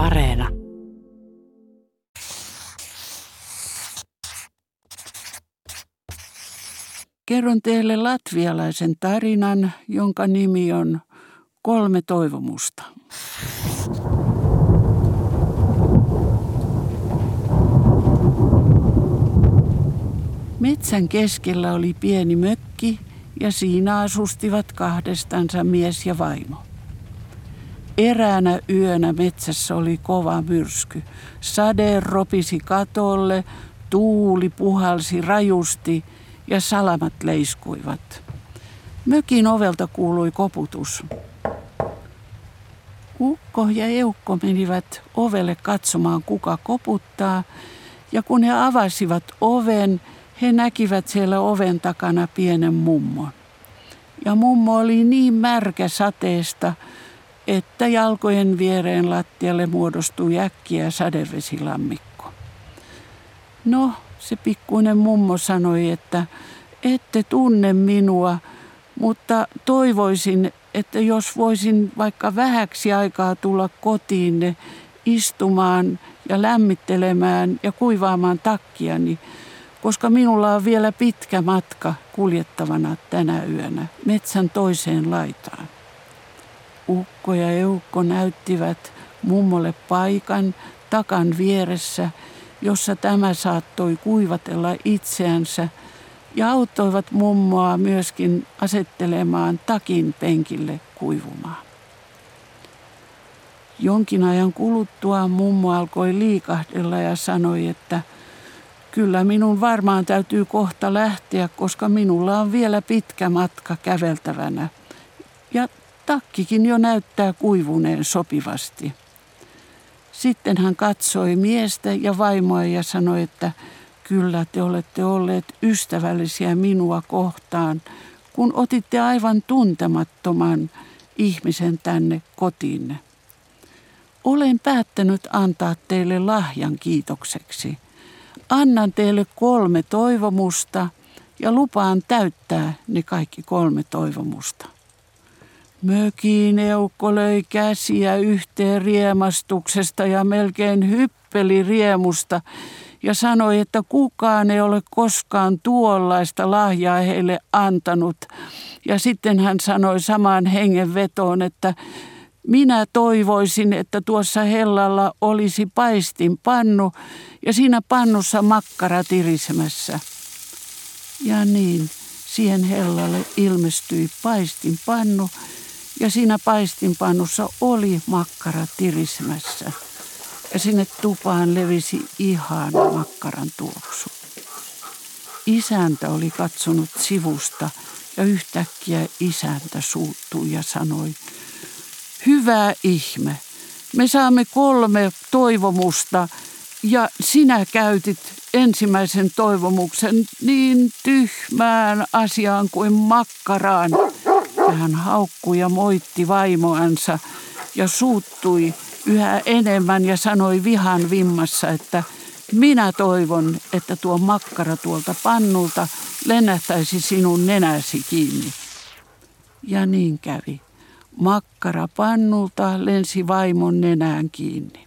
Areena. Kerron teille latvialaisen tarinan, jonka nimi on Kolme toivomusta. Metsän keskellä oli pieni mökki ja siinä asustivat kahdestansa mies ja vaimo. Eräänä yönä metsässä oli kova myrsky. Sade ropisi katolle, tuuli puhalsi rajusti ja salamat leiskuivat. Mökin ovelta kuului koputus. Ukko ja Eukko menivät ovelle katsomaan, kuka koputtaa, ja kun he avasivat oven, he näkivät siellä oven takana pienen mummon. Ja mummo oli niin märkä sateesta, että jalkojen viereen lattialle muodostui äkkiä sadevesilammikko. No, se pikkuinen mummo sanoi, että ette tunne minua, mutta toivoisin, että jos voisin vaikka vähäksi aikaa tulla kotiinne istumaan ja lämmittelemään ja kuivaamaan takkiani, koska minulla on vielä pitkä matka kuljettavana tänä yönä metsän toiseen laitaan. Ukko ja Eukko näyttivät mummolle paikan takan vieressä, jossa tämä saattoi kuivatella itseänsä ja auttoivat mummoa myöskin asettelemaan takin penkille kuivumaan. Jonkin ajan kuluttua mummo alkoi liikahdella ja sanoi, että kyllä minun varmaan täytyy kohta lähteä, koska minulla on vielä pitkä matka käveltävänä. Ja takkikin jo näyttää kuivuneen sopivasti. Sitten hän katsoi miestä ja vaimoa ja sanoi, että kyllä te olette olleet ystävällisiä minua kohtaan, kun otitte aivan tuntemattoman ihmisen tänne kotiinne. Olen päättänyt antaa teille lahjan kiitokseksi. Annan teille kolme toivomusta ja lupaan täyttää ne kaikki kolme toivomusta. Mökiin eukko löi käsiä yhteen riemastuksesta ja melkein hyppeli riemusta ja sanoi, että kukaan ei ole koskaan tuollaista lahjaa heille antanut. Ja sitten hän sanoi samaan hengenvetoon, että minä toivoisin, että tuossa hellalla olisi paistin pannu ja siinä pannussa makkara tirisemässä. Ja niin, siihen hellalle ilmestyi paistin pannu ja siinä paistinpannussa oli makkara tirisemässä. Ja sinne tupaan levisi ihan makkaran tuoksu. Isäntä oli katsonut sivusta ja yhtäkkiä isäntä suuttui ja sanoi, hyvä ihme, me saamme kolme toivomusta ja sinä käytit ensimmäisen toivomuksen niin tyhmään asiaan kuin makkaraan. Hän haukkui ja moitti vaimoansa ja suuttui yhä enemmän ja sanoi vihan vimmassa, että minä toivon, että tuo makkara tuolta pannulta lennähtäisi sinun nenäsi kiinni. Ja niin kävi. Makkara pannulta lensi vaimon nenään kiinni.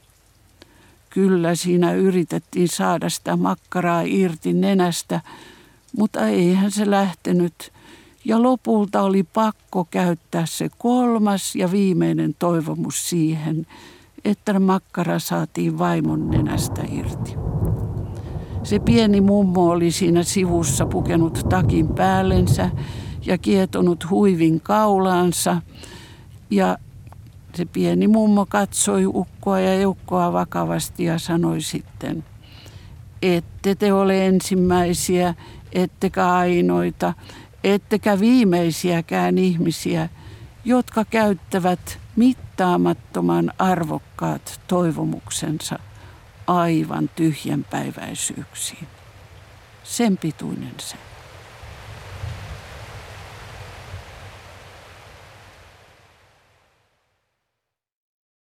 Kyllä siinä yritettiin saada sitä makkaraa irti nenästä, mutta eihän se lähtenyt. Ja lopulta oli pakko käyttää se kolmas ja viimeinen toivomus siihen, että makkara saatiin vaimon nenästä irti. Se pieni mummo oli siinä sivussa pukenut takin päällensä ja kietonut huivin kaulaansa. Ja se pieni mummo katsoi ukkoa ja eukkoa vakavasti ja sanoi sitten, ette te ole ensimmäisiä, ettekä ainoita, ettekä viimeisiäkään ihmisiä, jotka käyttävät mittaamattoman arvokkaat toivomuksensa aivan tyhjänpäiväisyyksiin. Sen pituinen se.